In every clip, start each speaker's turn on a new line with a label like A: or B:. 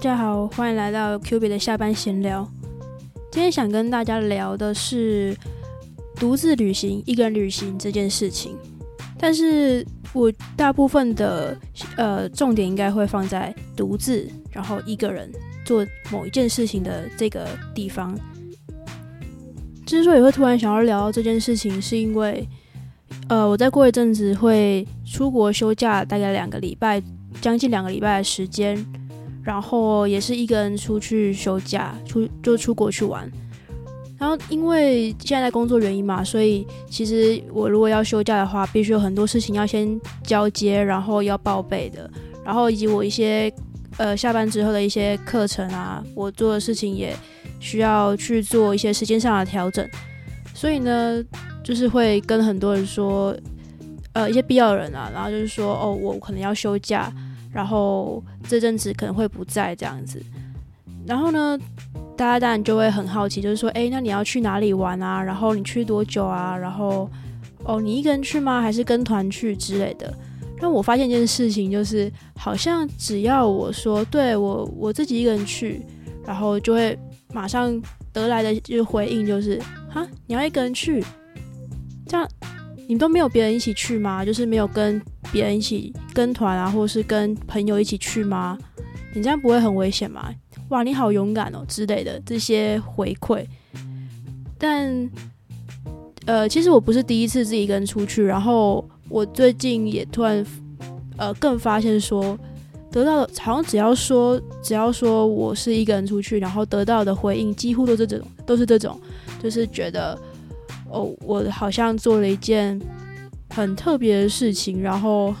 A: 大家好，欢迎来到 Q B 的下班闲聊。今天想跟大家聊的是独自旅行、一个人旅行这件事情。但是我大部分的呃重点应该会放在独自，然后一个人做某一件事情的这个地方。之所以会突然想要聊到这件事情，是因为呃我再过一阵子会出国休假，大概两个礼拜，将近两个礼拜的时间。然后也是一个人出去休假，出就出国去玩。然后因为现在工作原因嘛，所以其实我如果要休假的话，必须有很多事情要先交接，然后要报备的。然后以及我一些呃下班之后的一些课程啊，我做的事情也需要去做一些时间上的调整。所以呢，就是会跟很多人说，呃一些必要的人啊，然后就是说哦，我可能要休假。然后这阵子可能会不在这样子，然后呢，大家当然就会很好奇，就是说，哎，那你要去哪里玩啊？然后你去多久啊？然后，哦，你一个人去吗？还是跟团去之类的？那我发现一件事情，就是好像只要我说对我我自己一个人去，然后就会马上得来的就回应，就是哈，你要一个人去，这样。你都没有别人一起去吗？就是没有跟别人一起跟团啊，或者是跟朋友一起去吗？你这样不会很危险吗？哇，你好勇敢哦之类的这些回馈。但，呃，其实我不是第一次自己一个人出去，然后我最近也突然，呃，更发现说，得到好像只要说只要说我是一个人出去，然后得到的回应几乎都是这种，都是这种，就是觉得。哦，我好像做了一件很特别的事情，然后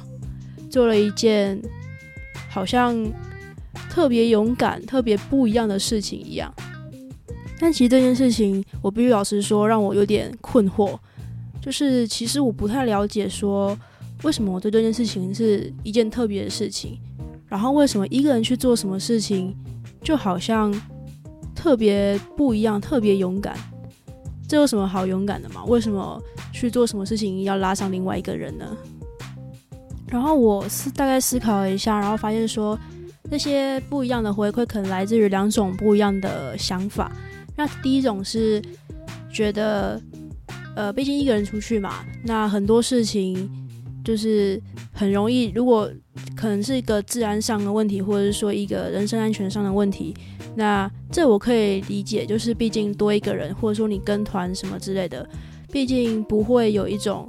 A: 做了一件好像特别勇敢、特别不一样的事情一样。但其实这件事情，我必须老实说，让我有点困惑。就是其实我不太了解，说为什么我对这件事情是一件特别的事情，然后为什么一个人去做什么事情，就好像特别不一样、特别勇敢。这有什么好勇敢的吗？为什么去做什么事情要拉上另外一个人呢？然后我思大概思考了一下，然后发现说，那些不一样的回馈可能来自于两种不一样的想法。那第一种是觉得，呃，毕竟一个人出去嘛，那很多事情就是很容易，如果可能是一个治安上的问题，或者是说一个人身安全上的问题。那这我可以理解，就是毕竟多一个人，或者说你跟团什么之类的，毕竟不会有一种，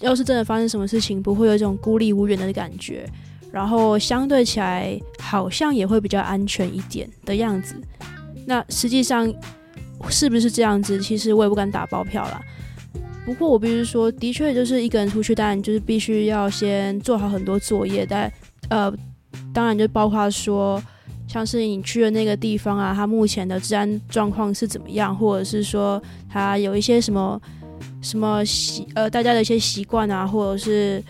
A: 要是真的发生什么事情，不会有一种孤立无援的感觉，然后相对起来好像也会比较安全一点的样子。那实际上是不是这样子？其实我也不敢打包票啦。不过我必须说，的确就是一个人出去，当然就是必须要先做好很多作业，但呃，当然就包括说。像是你去的那个地方啊，它目前的治安状况是怎么样，或者是说它有一些什么什么习呃大家的一些习惯啊，或者是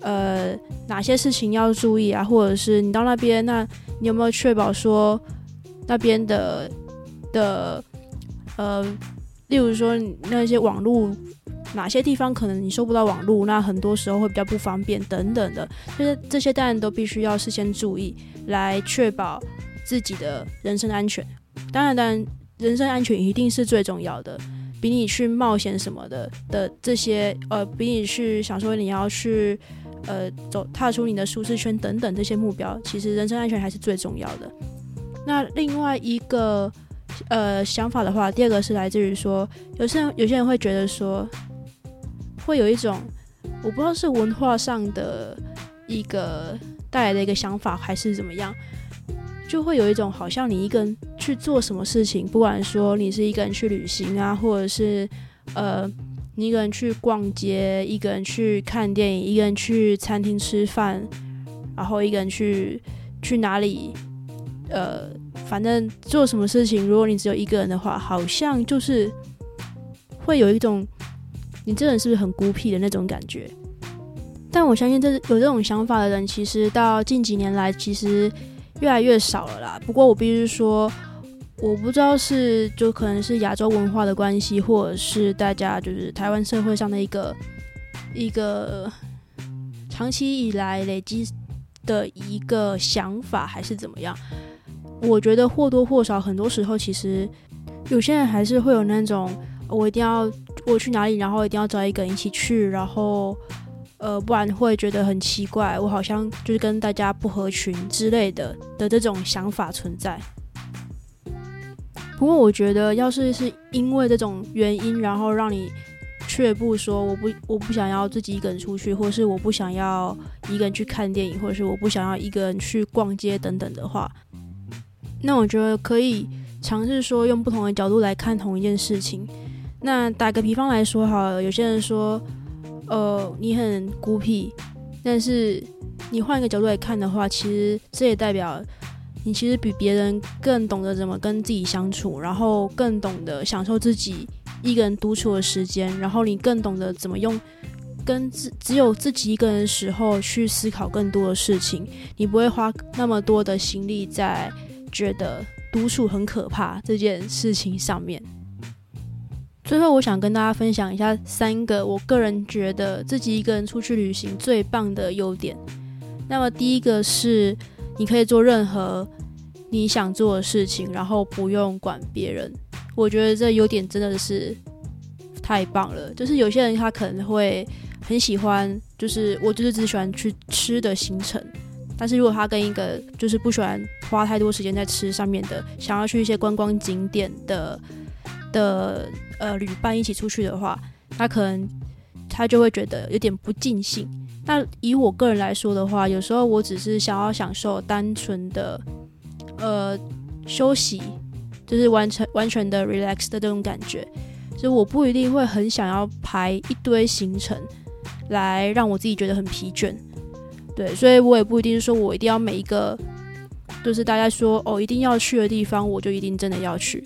A: 呃哪些事情要注意啊，或者是你到那边，那你有没有确保说那边的的呃，例如说那些网络哪些地方可能你收不到网络，那很多时候会比较不方便等等的，这些这些当然都必须要事先注意。来确保自己的人身安全，当然，当然，人身安全一定是最重要的。比你去冒险什么的的这些，呃，比你去想说你要去，呃，走踏出你的舒适圈等等这些目标，其实人身安全还是最重要的。那另外一个呃想法的话，第二个是来自于说，有些人有些人会觉得说，会有一种我不知道是文化上的一个。带来的一个想法还是怎么样，就会有一种好像你一个人去做什么事情，不管说你是一个人去旅行啊，或者是呃你一个人去逛街，一个人去看电影，一个人去餐厅吃饭，然后一个人去去哪里，呃，反正做什么事情，如果你只有一个人的话，好像就是会有一种你这人是不是很孤僻的那种感觉。但我相信，这有这种想法的人，其实到近几年来，其实越来越少了啦。不过我必须说，我不知道是就可能是亚洲文化的关系，或者是大家就是台湾社会上的一个一个长期以来累积的一个想法，还是怎么样。我觉得或多或少，很多时候其实有些人还是会有那种，我一定要我去哪里，然后一定要找一个人一起去，然后呃，不然会觉得很奇怪，我好像就是跟大家不合群之类的的这种想法存在。不过我觉得，要是是因为这种原因，然后让你却步说我不我不想要自己一个人出去，或是我不想要一个人去看电影，或者是我不想要一个人去逛街等等的话。那我觉得可以尝试说用不同的角度来看同一件事情。那打个比方来说，好，有些人说，呃，你很孤僻，但是你换一个角度来看的话，其实这也代表你其实比别人更懂得怎么跟自己相处，然后更懂得享受自己一个人独处的时间，然后你更懂得怎么用跟自只有自己一个人的时候去思考更多的事情，你不会花那么多的心力在。觉得独处很可怕这件事情上面，最后我想跟大家分享一下三个我个人觉得自己一个人出去旅行最棒的优点。那么第一个是你可以做任何你想做的事情，然后不用管别人。我觉得这优点真的是太棒了。就是有些人他可能会很喜欢，就是我就是只喜欢去吃的行程。但是如果他跟一个就是不喜欢花太多时间在吃上面的，想要去一些观光景点的的呃旅伴一起出去的话，他可能他就会觉得有点不尽兴。那以我个人来说的话，有时候我只是想要享受单纯的呃休息，就是完成完全的 relax 的这种感觉，所以我不一定会很想要排一堆行程来让我自己觉得很疲倦。对，所以我也不一定说，我一定要每一个，就是大家说哦，一定要去的地方，我就一定真的要去。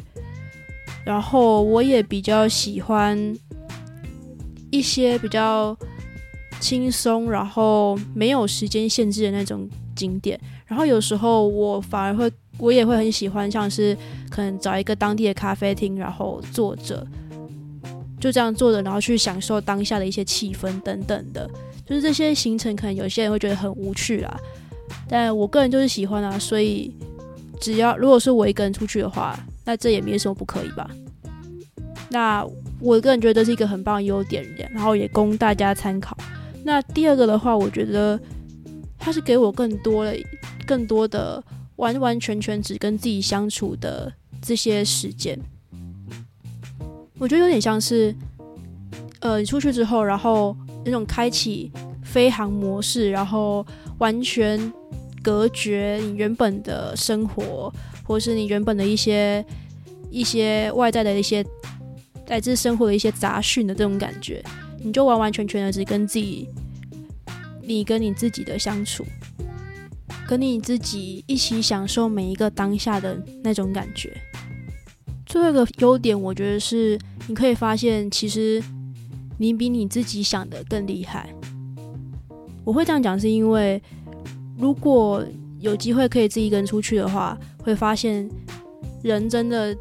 A: 然后我也比较喜欢一些比较轻松，然后没有时间限制的那种景点。然后有时候我反而会，我也会很喜欢，像是可能找一个当地的咖啡厅，然后坐着，就这样坐着，然后去享受当下的一些气氛等等的。就是这些行程，可能有些人会觉得很无趣啦，但我个人就是喜欢啊，所以只要如果是我一个人出去的话，那这也没什么不可以吧？那我个人觉得是一个很棒的优点，然后也供大家参考。那第二个的话，我觉得它是给我更多的、更多的完完全全只跟自己相处的这些时间。我觉得有点像是，呃，你出去之后，然后。那种开启飞行模式，然后完全隔绝你原本的生活，或是你原本的一些一些外在的一些来自生活的一些杂讯的这种感觉，你就完完全全的只跟自己，你跟你自己的相处，跟你自己一起享受每一个当下的那种感觉。最后一个优点，我觉得是你可以发现，其实。你比你自己想的更厉害。我会这样讲，是因为如果有机会可以自己一个人出去的话，会发现人真的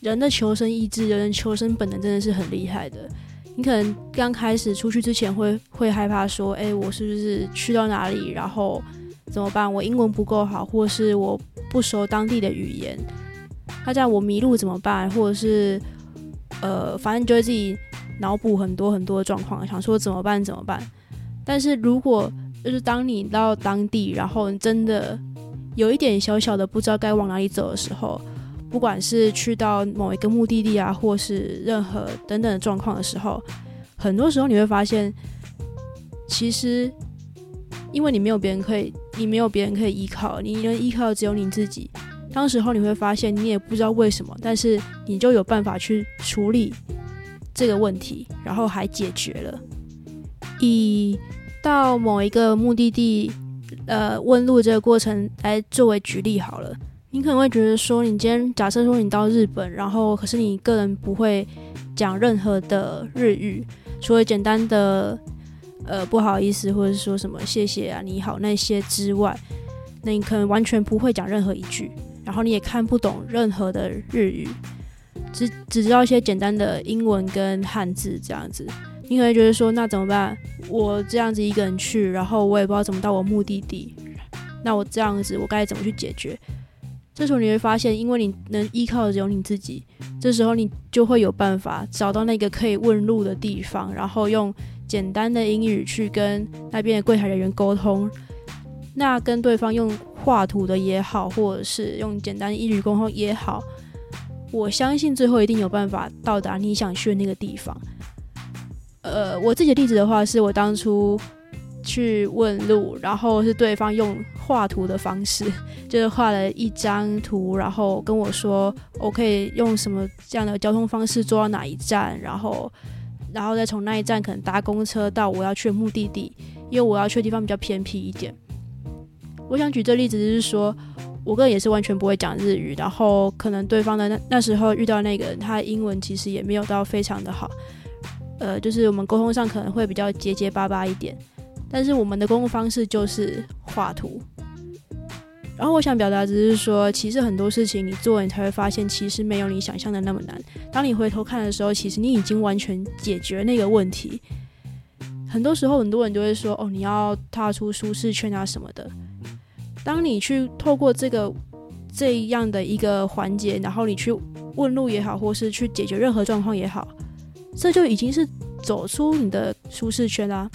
A: 人的求生意志、人的求生本能真的是很厉害的。你可能刚开始出去之前会会害怕说：“哎，我是不是去到哪里，然后怎么办？我英文不够好，或是我不熟当地的语言，那这样我迷路怎么办？或者是呃，反正就会自己。”脑补很多很多的状况，想说怎么办怎么办？但是如果就是当你到当地，然后真的有一点小小的不知道该往哪里走的时候，不管是去到某一个目的地啊，或是任何等等的状况的时候，很多时候你会发现，其实因为你没有别人可以，你没有别人可以依靠，你能依靠的只有你自己。当时候你会发现，你也不知道为什么，但是你就有办法去处理。这个问题，然后还解决了。以到某一个目的地，呃，问路这个过程来作为举例好了。你可能会觉得说，你今天假设说你到日本，然后可是你个人不会讲任何的日语，除了简单的呃不好意思或者说什么谢谢啊你好那些之外，那你可能完全不会讲任何一句，然后你也看不懂任何的日语。只只知道一些简单的英文跟汉字这样子，你可能觉得说那怎么办？我这样子一个人去，然后我也不知道怎么到我目的地，那我这样子我该怎么去解决？这时候你会发现，因为你能依靠的只有你自己，这时候你就会有办法找到那个可以问路的地方，然后用简单的英语去跟那边的柜台人员沟通。那跟对方用画图的也好，或者是用简单的英语沟通也好，我相信最后一定有办法到达你想去的那个地方。呃，我自己的例子的话，是我当初去问路，然后是对方用画图的方式，就是画了一张图，然后跟我说我可以用什么这样的交通方式坐到哪一站，然后，然后再从那一站可能搭公车到我要去的目的地，因为我要去的地方比较偏僻一点。我想举这例子，就是说我个人也是完全不会讲日语，然后可能对方的那那时候遇到那个人，他英文其实也没有到非常的好，呃，就是我们沟通上可能会比较结结巴巴一点，但是我们的沟通方式就是画图。然后我想表达只是说，其实很多事情你做，你才会发现其实没有你想象的那么难。当你回头看的时候，其实你已经完全解决那个问题。很多时候，很多人就会说：“哦，你要踏出舒适圈啊什么的。”当你去透过这个这样的一个环节，然后你去问路也好，或是去解决任何状况也好，这就已经是走出你的舒适圈啦。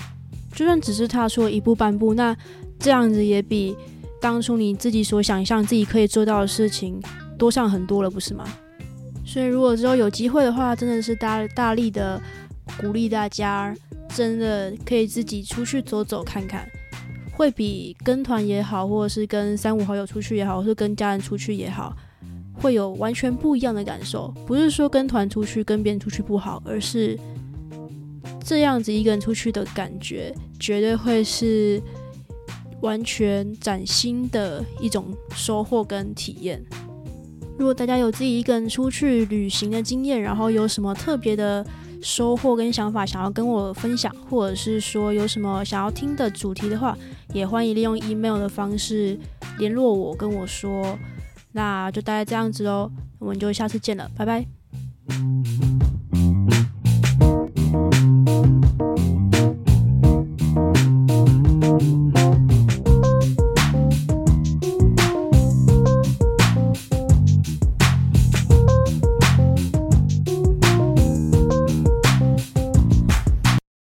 A: 就算只是踏出了一步半步，那这样子也比当初你自己所想象自己可以做到的事情多上很多了，不是吗？所以如果之后有机会的话，真的是大大力的鼓励大家，真的可以自己出去走走看看。会比跟团也好，或者是跟三五好友出去也好，或是跟家人出去也好，会有完全不一样的感受。不是说跟团出去跟别人出去不好，而是这样子一个人出去的感觉，绝对会是完全崭新的一种收获跟体验。如果大家有自己一个人出去旅行的经验，然后有什么特别的。收获跟想法想要跟我分享，或者是说有什么想要听的主题的话，也欢迎利用 email 的方式联络我，跟我说。那就大概这样子喽，我们就下次见了，拜拜。